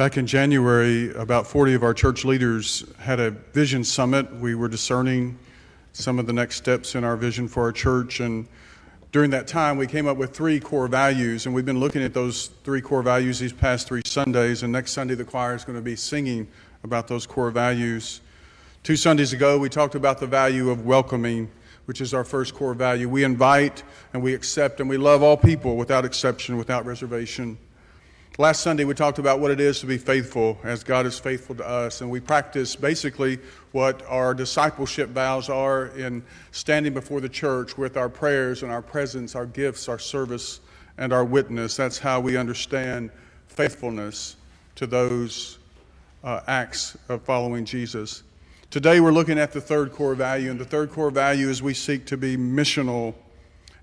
Back in January, about 40 of our church leaders had a vision summit. We were discerning some of the next steps in our vision for our church. And during that time, we came up with three core values. And we've been looking at those three core values these past three Sundays. And next Sunday, the choir is going to be singing about those core values. Two Sundays ago, we talked about the value of welcoming, which is our first core value. We invite and we accept and we love all people without exception, without reservation. Last Sunday, we talked about what it is to be faithful as God is faithful to us. And we practiced basically what our discipleship vows are in standing before the church with our prayers and our presence, our gifts, our service, and our witness. That's how we understand faithfulness to those uh, acts of following Jesus. Today, we're looking at the third core value. And the third core value is we seek to be missional.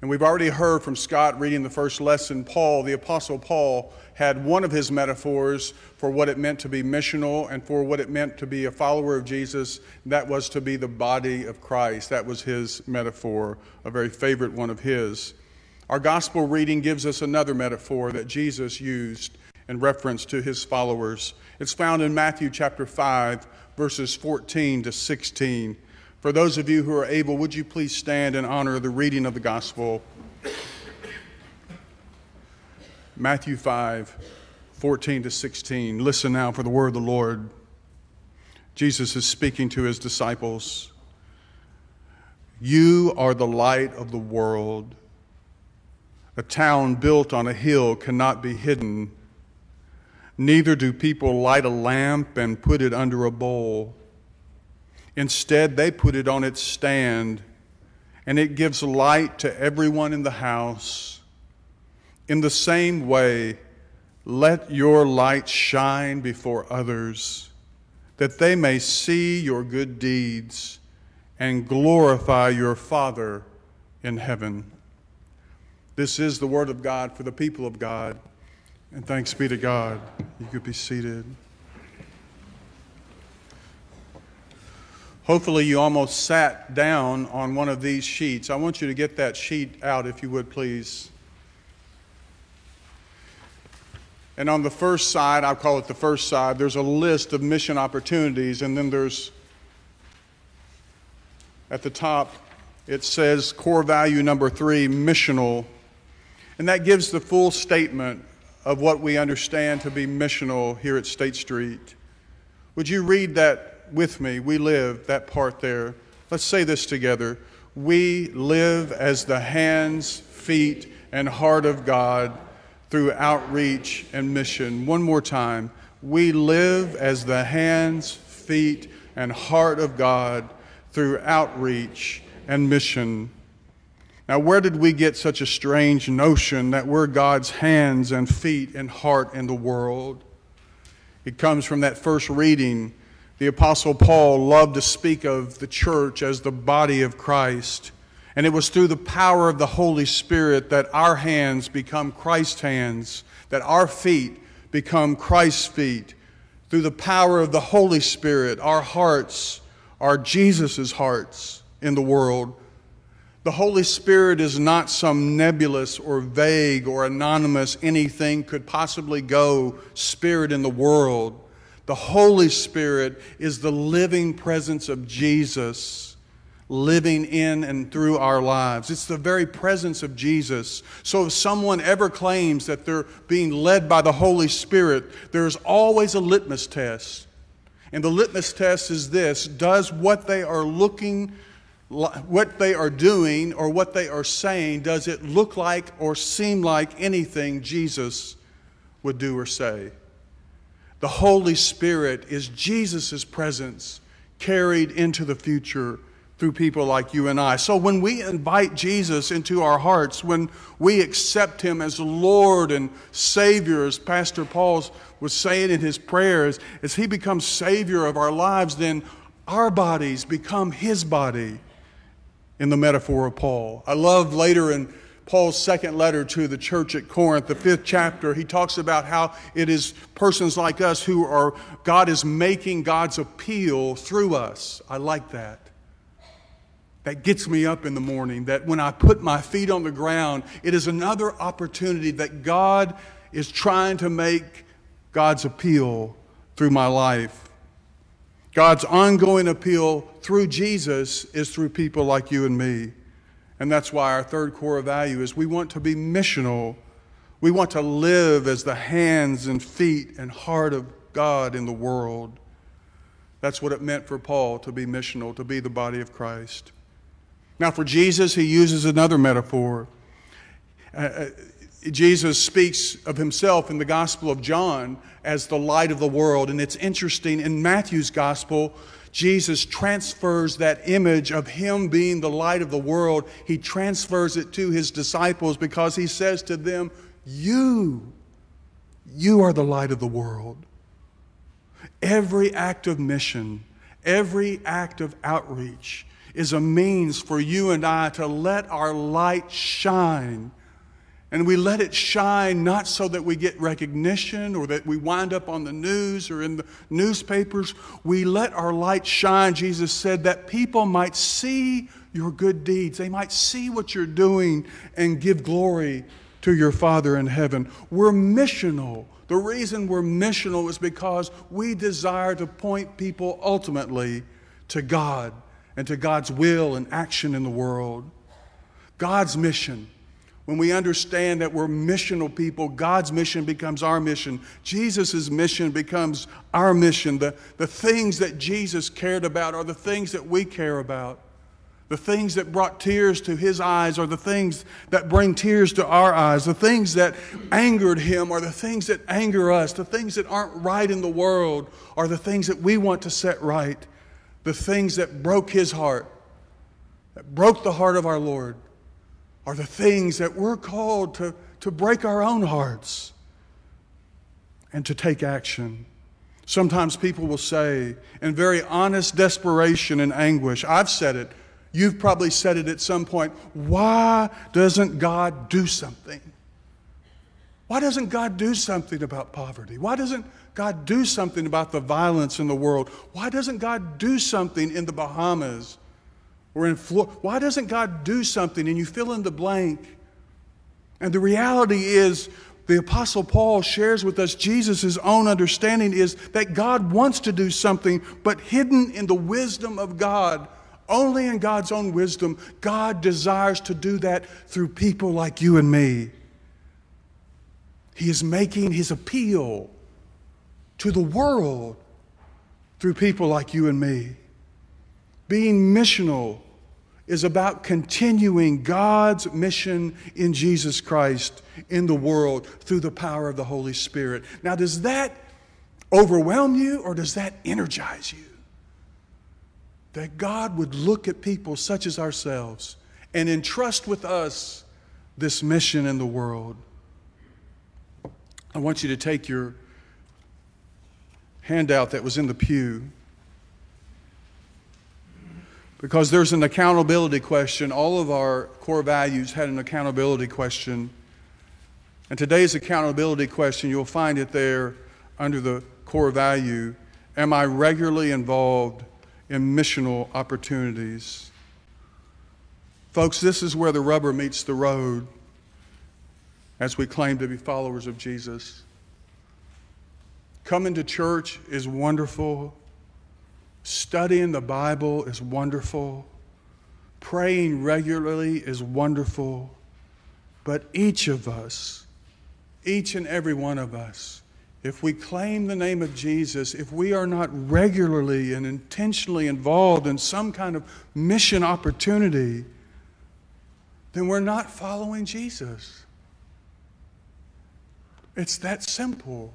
And we've already heard from Scott reading the first lesson. Paul, the Apostle Paul, had one of his metaphors for what it meant to be missional and for what it meant to be a follower of Jesus. That was to be the body of Christ. That was his metaphor, a very favorite one of his. Our gospel reading gives us another metaphor that Jesus used in reference to his followers. It's found in Matthew chapter 5, verses 14 to 16. For those of you who are able, would you please stand in honor of the reading of the gospel? Matthew 5, 14 to 16. Listen now for the word of the Lord. Jesus is speaking to his disciples. You are the light of the world. A town built on a hill cannot be hidden. Neither do people light a lamp and put it under a bowl. Instead, they put it on its stand, and it gives light to everyone in the house. In the same way, let your light shine before others, that they may see your good deeds and glorify your Father in heaven. This is the word of God for the people of God. And thanks be to God. You could be seated. Hopefully, you almost sat down on one of these sheets. I want you to get that sheet out, if you would, please. And on the first side, I'll call it the first side, there's a list of mission opportunities. And then there's, at the top, it says core value number three, missional. And that gives the full statement of what we understand to be missional here at State Street. Would you read that with me? We live, that part there. Let's say this together. We live as the hands, feet, and heart of God through outreach and mission. One more time. We live as the hands, feet, and heart of God through outreach and mission. Now, where did we get such a strange notion that we're God's hands and feet and heart in the world? It comes from that first reading. The Apostle Paul loved to speak of the church as the body of Christ. And it was through the power of the Holy Spirit that our hands become Christ's hands, that our feet become Christ's feet. Through the power of the Holy Spirit, our hearts are Jesus' hearts in the world. The Holy Spirit is not some nebulous or vague or anonymous anything could possibly go spirit in the world. The Holy Spirit is the living presence of Jesus living in and through our lives. It's the very presence of Jesus. So if someone ever claims that they're being led by the Holy Spirit, there's always a litmus test. And the litmus test is this Does what they are looking, what they are doing, or what they are saying, does it look like or seem like anything Jesus would do or say? The Holy Spirit is Jesus' presence carried into the future through people like you and I. So when we invite Jesus into our hearts, when we accept him as Lord and Savior, as Pastor Paul was saying in his prayers, as he becomes Savior of our lives, then our bodies become his body in the metaphor of Paul. I love later in Paul's second letter to the church at Corinth, the fifth chapter, he talks about how it is persons like us who are, God is making God's appeal through us. I like that that gets me up in the morning, that when I put my feet on the ground, it is another opportunity that God is trying to make God's appeal through my life. God's ongoing appeal through Jesus is through people like you and me. And that's why our third core value is we want to be missional. We want to live as the hands and feet and heart of God in the world. That's what it meant for Paul to be missional, to be the body of Christ. Now, for Jesus, he uses another metaphor. Uh, uh Jesus speaks of himself in the Gospel of John as the light of the world. And it's interesting, in Matthew's Gospel, Jesus transfers that image of him being the light of the world, he transfers it to his disciples because he says to them, You, you are the light of the world. Every act of mission, every act of outreach is a means for you and I to let our light shine. And we let it shine not so that we get recognition or that we wind up on the news or in the newspapers. We let our light shine, Jesus said, that people might see your good deeds. They might see what you're doing and give glory to your Father in heaven. We're missional. The reason we're missional is because we desire to point people ultimately to God and to God's will and action in the world. God's mission. When we understand that we're missional people, God's mission becomes our mission. Jesus' mission becomes our mission. The, the things that Jesus cared about are the things that we care about. The things that brought tears to his eyes are the things that bring tears to our eyes. The things that angered him are the things that anger us. The things that aren't right in the world are the things that we want to set right. The things that broke his heart, that broke the heart of our Lord, are the things that we're called to, to break our own hearts and to take action. Sometimes people will say, in very honest desperation and anguish, I've said it You've probably said it at some point. Why doesn't God do something? Why doesn't God do something about poverty? Why doesn't God do something about the violence in the world? Why doesn't God do something in the Bahamas or in Florida? Why doesn't God do something? And you fill in the blank. And the reality is, the Apostle Paul shares with us Jesus' own understanding is that God wants to do something, but hidden in the wisdom of God only in God's own wisdom, God desires to do that through people like you and me. He is making his appeal to the world through people like you and me. Being missional is about continuing God's mission in Jesus Christ in the world through the power of the Holy Spirit. Now, does that overwhelm you or does that energize you? that God would look at people such as ourselves and entrust with us this mission in the world. I want you to take your handout that was in the pew because there's an accountability question. All of our core values had an accountability question. And today's accountability question, you'll find it there under the core value Am I regularly involved in missional opportunities. Folks, this is where the rubber meets the road as we claim to be followers of Jesus. Coming to church is wonderful. Studying the Bible is wonderful. Praying regularly is wonderful. But each of us, each and every one of us, if we claim the name of Jesus, if we are not regularly and intentionally involved in some kind of mission opportunity, then we're not following Jesus. It's that simple.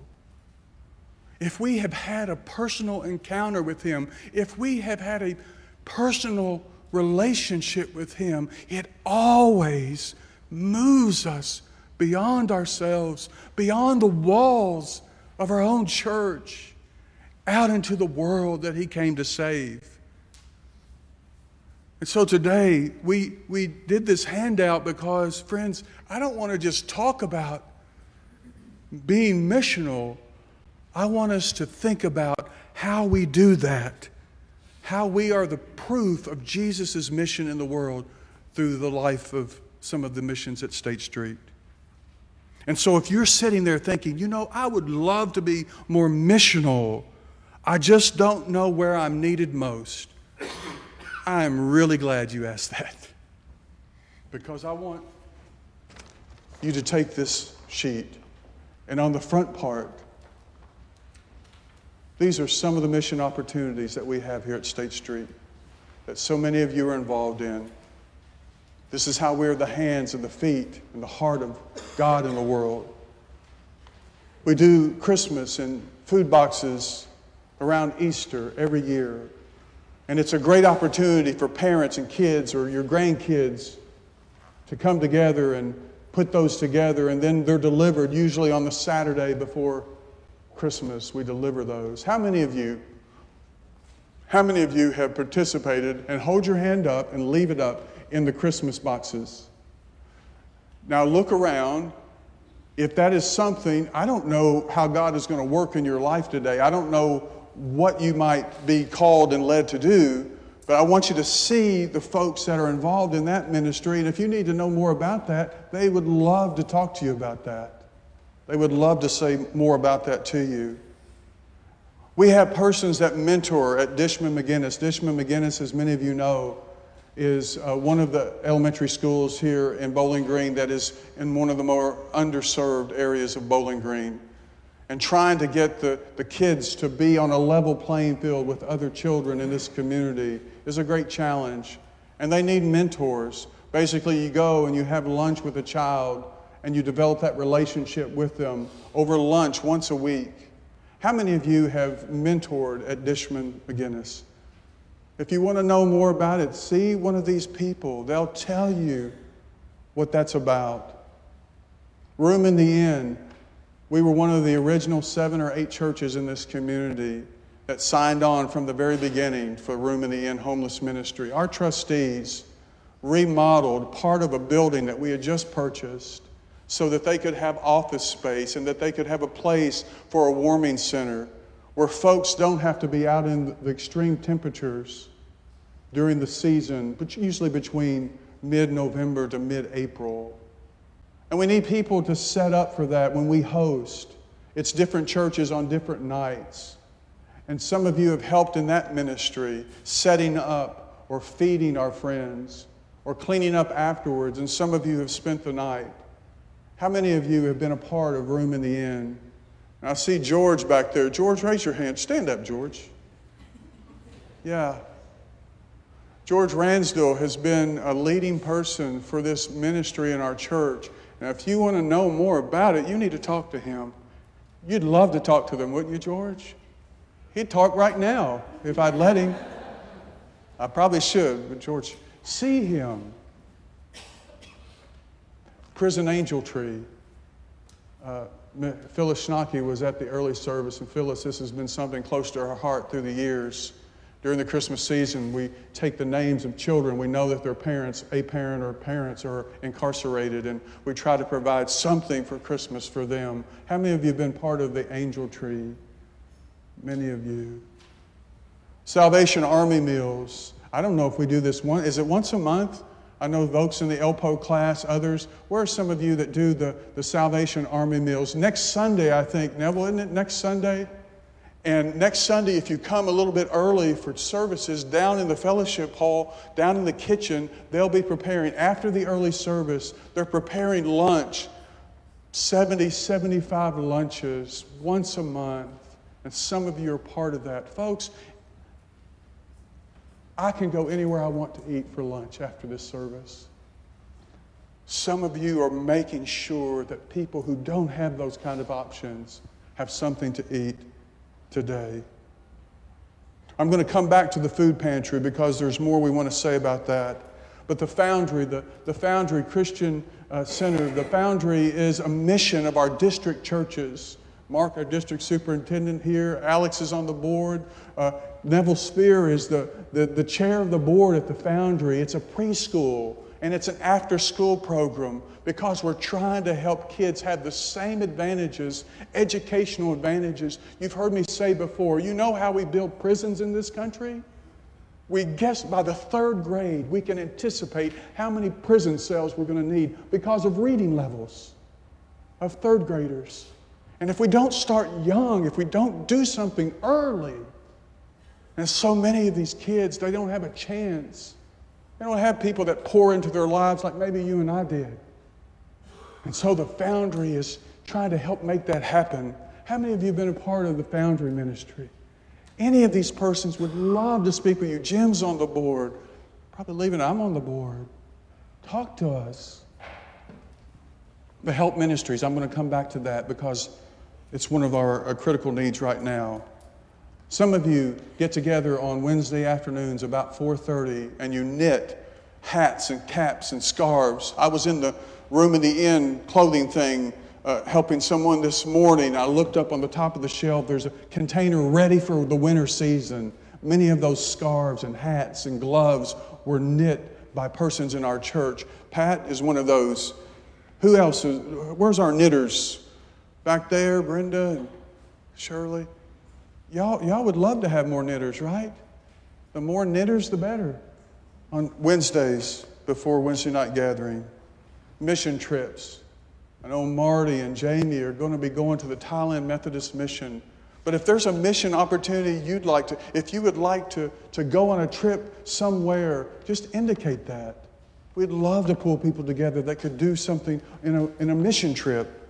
If we have had a personal encounter with Him, if we have had a personal relationship with Him, it always moves us beyond ourselves, beyond the walls of our own church out into the world that He came to save. And so today, we, we did this handout because, friends, I don't want to just talk about being missional. I want us to think about how we do that, how we are the proof of Jesus' mission in the world through the life of some of the missions at State Street. And so if you're sitting there thinking, you know, I would love to be more missional, I just don't know where I'm needed most, I am really glad you asked that. Because I want you to take this sheet, and on the front part, these are some of the mission opportunities that we have here at State Street that so many of you are involved in. This is how we're the hands and the feet and the heart of God in the world. We do Christmas and food boxes around Easter every year. And it's a great opportunity for parents and kids or your grandkids to come together and put those together. And then they're delivered, usually on the Saturday before Christmas. We deliver those. How many of you? How many of you have participated and hold your hand up and leave it up in the Christmas boxes? Now look around if that is something, I don't know how God is going to work in your life today. I don't know what you might be called and led to do, but I want you to see the folks that are involved in that ministry. And if you need to know more about that, they would love to talk to you about that. They would love to say more about that to you. We have persons that mentor at Dishman McGinnis. Dishman McGinnis, as many of you know, is uh, one of the elementary schools here in Bowling Green that is in one of the more underserved areas of Bowling Green and trying to get the, the kids to be on a level playing field with other children in this community is a great challenge. And they need mentors. Basically, you go and you have lunch with a child and you develop that relationship with them over lunch once a week. How many of you have mentored at Dishman McGinnis? If you want to know more about it, see one of these people. They'll tell you what that's about. Room in the Inn we were one of the original seven or eight churches in this community that signed on from the very beginning for Room in the Inn Homeless Ministry. Our trustees remodeled part of a building that we had just purchased so that they could have office space and that they could have a place for a warming center where folks don't have to be out in the extreme temperatures during the season, but usually between mid November to mid April. And we need people to set up for that when we host. It's different churches on different nights. And some of you have helped in that ministry, setting up or feeding our friends or cleaning up afterwards. And some of you have spent the night. How many of you have been a part of Room in the Inn? I see George back there. George, raise your hand. Stand up, George. Yeah. George Ransdell has been a leading person for this ministry in our church. Now, if you want to know more about it, you need to talk to him. You'd love to talk to them, wouldn't you, George? He'd talk right now if I'd let him. I probably should, but George, see him. Prison Angel Tree. Uh, Phyllis Schnocky was at the early service, and Phyllis, this has been something close to her heart through the years. During the Christmas season, we take the names of children. We know that their parents, a parent or parents, are incarcerated, and we try to provide something for Christmas for them. How many of you have been part of the angel tree? Many of you. Salvation Army meals. I don't know if we do this one. Is it once a month? I know folks in the ELPO class, others. Where are some of you that do the, the Salvation Army meals? Next Sunday, I think. Neville, isn't it next Sunday? And next Sunday, if you come a little bit early for services down in the fellowship hall, down in the kitchen, they'll be preparing, after the early service, they're preparing lunch 70, 75 lunches once a month. And some of you are part of that. Folks, I can go anywhere I want to eat for lunch after this service. Some of you are making sure that people who don't have those kind of options have something to eat today. I'm going to come back to the food pantry because there's more we want to say about that. But the Foundry, the, the Foundry Christian uh, Center, the Foundry is a mission of our district churches. Mark, our district superintendent here, Alex is on the board. Uh, Neville Spear is the, the, the chair of the board at the Foundry. It's a preschool and it's an after school program because we're trying to help kids have the same advantages, educational advantages. You've heard me say before, you know how we build prisons in this country? We guess by the third grade, we can anticipate how many prison cells we're going to need because of reading levels. of third graders. And if we don't start young, if we don't do something early, and so many of these kids, they don't have a chance. They don't have people that pour into their lives like maybe you and I did. And so the Foundry is trying to help make that happen. How many of you have been a part of the Foundry ministry? Any of these persons would love to speak with you. Jim's on the board. Probably leaving, I'm on the board. Talk to us. The help ministries, I'm going to come back to that because it's one of our, our critical needs right now. Some of you get together on Wednesday afternoons about 4:30 and you knit hats and caps and scarves. I was in the room in the inn clothing thing uh, helping someone this morning. I looked up on the top of the shelf. There's a container ready for the winter season. Many of those scarves and hats and gloves were knit by persons in our church. Pat is one of those. Who else? Is, where's our knitters? Back there, Brenda and Shirley. Y'all, y'all would love to have more knitters, right? The more knitters, the better. On Wednesdays before Wednesday night gathering, mission trips. I know Marty and Jamie are going to be going to the Thailand Methodist Mission. But if there's a mission opportunity you'd like to, if you would like to, to go on a trip somewhere, just indicate that. We'd love to pull people together that could do something in a, in a mission trip.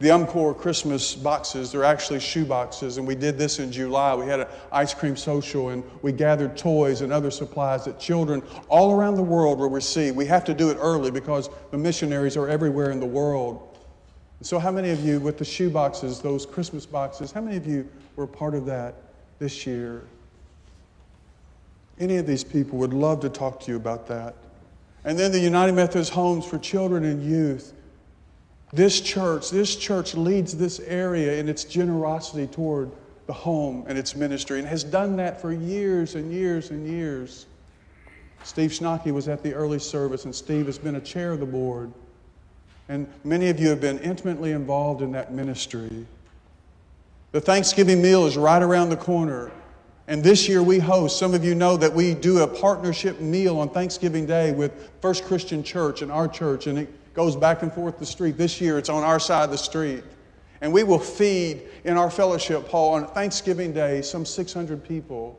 The Umcor Christmas boxes, they're actually shoe boxes, and we did this in July. We had an ice cream social, and we gathered toys and other supplies that children all around the world will receive. We have to do it early because the missionaries are everywhere in the world. So, how many of you, with the shoe boxes, those Christmas boxes, how many of you were part of that this year? Any of these people would love to talk to you about that. And then the United Methodist Homes for Children and Youth. This church, this church leads this area in its generosity toward the home and its ministry and has done that for years and years and years. Steve Schnocky was at the early service, and Steve has been a chair of the board. And many of you have been intimately involved in that ministry. The Thanksgiving meal is right around the corner. And this year we host, some of you know that we do a partnership meal on Thanksgiving Day with First Christian Church and our church, and it goes back and forth the street. This year it's on our side of the street. And we will feed in our fellowship hall on Thanksgiving Day some 600 people.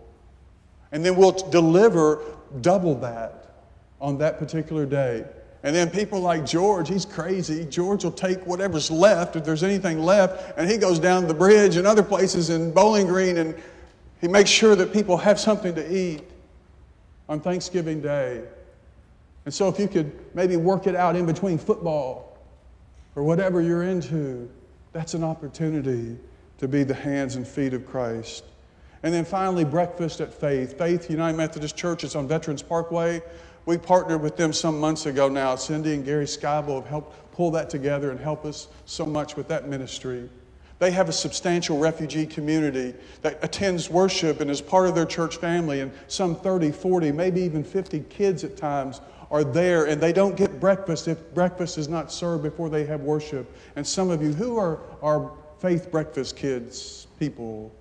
And then we'll deliver double that on that particular day. And then people like George, he's crazy. George will take whatever's left, if there's anything left, and he goes down the bridge and other places in Bowling Green and he makes sure that people have something to eat on Thanksgiving Day. And so if you could maybe work it out in between football or whatever you're into, that's an opportunity to be the hands and feet of Christ. And then finally, breakfast at Faith. Faith United Methodist Church is on Veterans Parkway. We partnered with them some months ago now. Cindy and Gary Skyble have helped pull that together and help us so much with that ministry. They have a substantial refugee community that attends worship and is part of their church family, and some 30, 40, maybe even 50 kids at times are there, and they don't get breakfast if breakfast is not served before they have worship. And some of you, who are our faith breakfast kids, people?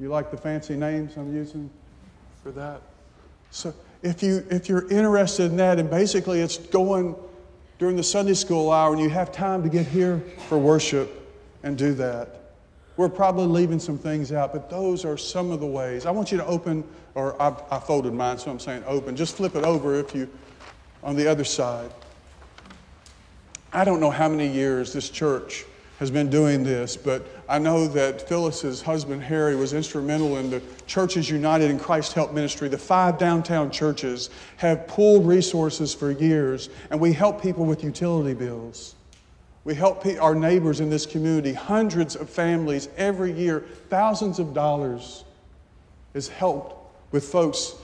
You like the fancy names I'm using for that? So if, you, if you're interested in that, and basically it's going during the Sunday school hour and you have time to get here for worship and do that. We're probably leaving some things out, but those are some of the ways. I want you to open, or I, I folded mine, so I'm saying open. Just flip it over if you, on the other side. I don't know how many years this church has been doing this, but I know that Phyllis's husband Harry was instrumental in the Churches United in Christ Help Ministry. The five downtown churches have pooled resources for years, and we help people with utility bills. We help our neighbors in this community, hundreds of families every year, thousands of dollars is helped with folks.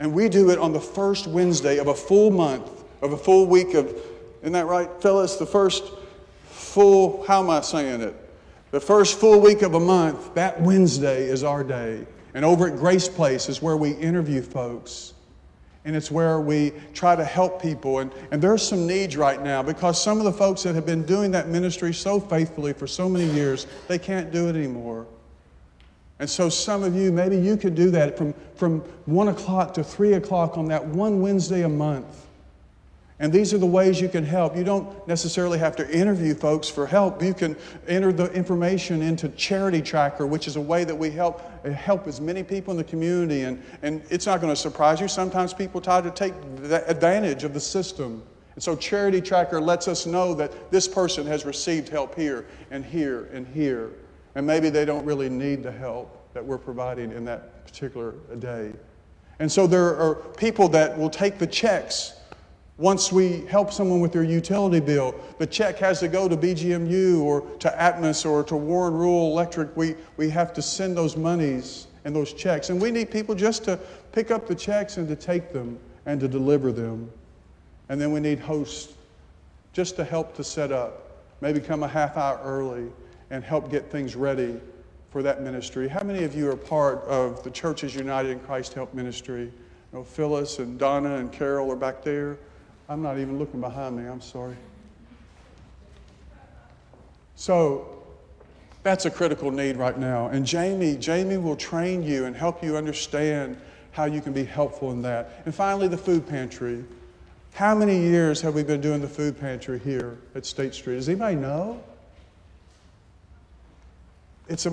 And we do it on the first Wednesday of a full month, of a full week of, isn't that right, fellas? The first full, how am I saying it? The first full week of a month, that Wednesday is our day. And over at Grace Place is where we interview folks. And it's where we try to help people. And, and there's some needs right now because some of the folks that have been doing that ministry so faithfully for so many years, they can't do it anymore. And so, some of you, maybe you could do that from, from 1 o'clock to 3 o'clock on that one Wednesday a month And these are the ways you can help. You don't necessarily have to interview folks for help. You can enter the information into Charity Tracker, which is a way that we help help as many people in the community. And, and it's not going to surprise you. Sometimes people try to take advantage of the system. And so Charity Tracker lets us know that this person has received help here and here and here. And maybe they don't really need the help that we're providing in that particular day. And so there are people that will take the checks once we help someone with their utility bill, the check has to go to BGMU or to Atmos or to Warren Rural Electric. We, we have to send those monies and those checks. And we need people just to pick up the checks and to take them and to deliver them. And then we need hosts just to help to set up, maybe come a half hour early and help get things ready for that ministry. How many of you are part of the Churches United in Christ Help Ministry? You know, Phyllis and Donna and Carol are back there. I'm not even looking behind me, I'm sorry. So that's a critical need right now. And Jamie, Jamie will train you and help you understand how you can be helpful in that. And finally, the food pantry. How many years have we been doing the food pantry here at State Street? Does anybody know? It's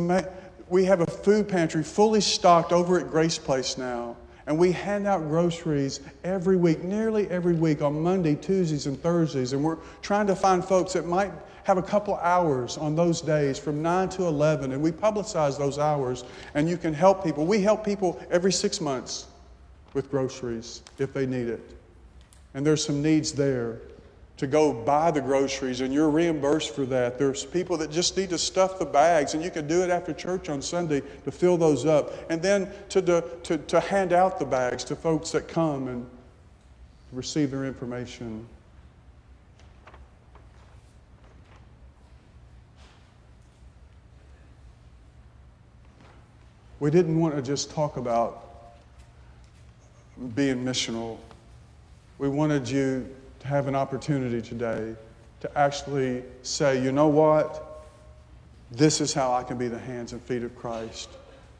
we have a food pantry fully stocked over at Grace Place now. And we hand out groceries every week, nearly every week on Monday, Tuesdays, and Thursdays. And we're trying to find folks that might have a couple hours on those days from 9 to 11. And we publicize those hours, and you can help people. We help people every six months with groceries if they need it. And there's some needs there to go buy the groceries and you're reimbursed for that. There's people that just need to stuff the bags and you can do it after church on Sunday to fill those up. And then to, to, to hand out the bags to folks that come and receive their information. We didn't want to just talk about being missional. We wanted you to have an opportunity today to actually say, you know what? This is how I can be the hands and feet of Christ.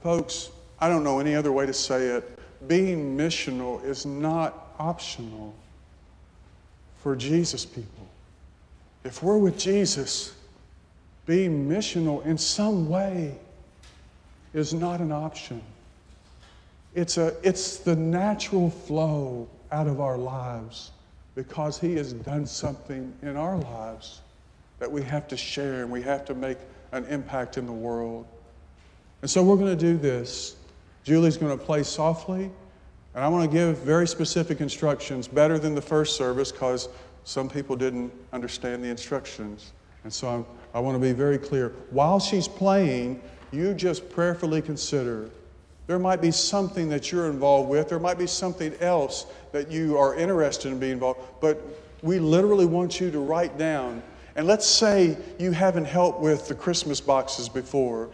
Folks, I don't know any other way to say it. Being missional is not optional for Jesus people. If we're with Jesus, being missional in some way is not an option. It's, a, it's the natural flow out of our lives because He has done something in our lives that we have to share and we have to make an impact in the world. And so we're going to do this. Julie's going to play softly, and I want to give very specific instructions, better than the first service, because some people didn't understand the instructions. And so I'm, I want to be very clear. While she's playing, you just prayerfully consider there might be something that you're involved with. There might be something else that you are interested in being involved. But we literally want you to write down. And let's say you haven't helped with the Christmas boxes before.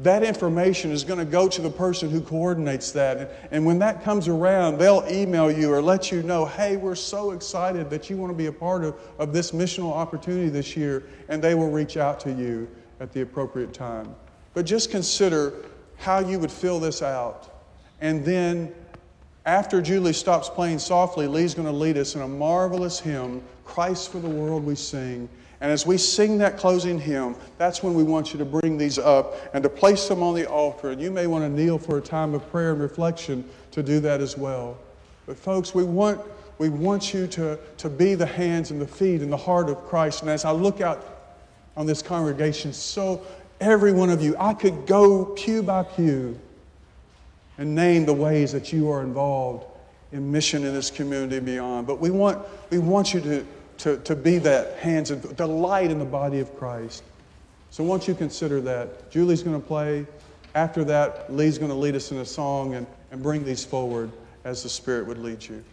That information is going to go to the person who coordinates that. And when that comes around, they'll email you or let you know, hey, we're so excited that you want to be a part of, of this missional opportunity this year. And they will reach out to you at the appropriate time. But just consider how you would fill this out. And then, after Julie stops playing softly, Lee's going to lead us in a marvelous hymn, Christ for the World We Sing. And as we sing that closing hymn, that's when we want you to bring these up and to place them on the altar. And you may want to kneel for a time of prayer and reflection to do that as well. But, folks, we want, we want you to, to be the hands and the feet and the heart of Christ. And as I look out on this congregation, so every one of you. I could go pew by pew and name the ways that you are involved in mission in this community and beyond. But we want, we want you to, to, to be that hands and the light in the body of Christ. So once you consider that, Julie's going to play. After that, Lee's going to lead us in a song and, and bring these forward as the Spirit would lead you.